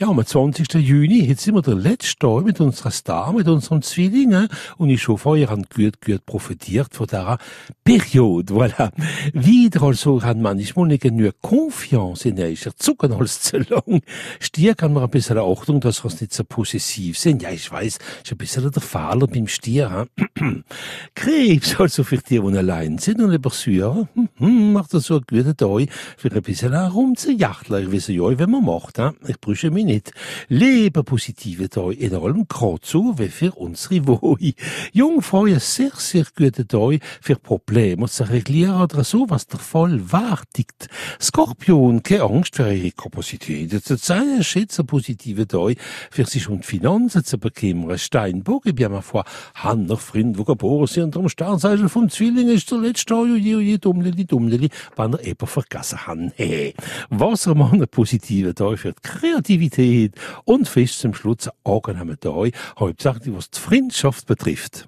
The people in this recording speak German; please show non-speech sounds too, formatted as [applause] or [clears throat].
Ja, am 20. Juni, jetzt sind wir der letzte Tag mit unserer Star, mit unserem Zwilling, und ich hoffe, ihr habt gut, gut profitiert von dieser Periode, voilà. Wieder also, haben manchmal nicht genug Confiance in euch, ihr zucken alles zu lang. Stier kann man ein bisschen Achtung, dass wir nicht so possessiv sind. Ja, ich weiß, ist ein bisschen der Fehler beim Stier, [clears throat] Krebs, also für die, die allein sind und lieber Syrer, macht das so einen guten Tag, für ein bisschen rumzujachteln. Ich weiß ja, wie man macht, ich brüche mich Leben positive Tag in allem, gerade so wie für unsere Woche. Jungfrau, ein sehr, sehr guter Tag für Probleme zu reglieren oder so, was der Fall wartet. Skorpion, keine Angst für ihre Kapazität. Zu sein, schätze positive Tag für sich und Finanzen zu bekommen. Steinbock, ich bin mal vor, Hanner, Freund, wo geboren sind, am Sternzeichen vom Zwilling ist zuletzt da, oje, oje, dummleli, dummleli, wenn er eben vergessen hat. Hey, Wassermann, positiver Tag für die Kreativität und fest zum Schluss ein angenehmer Tag, hauptsächlich was die Freundschaft betrifft.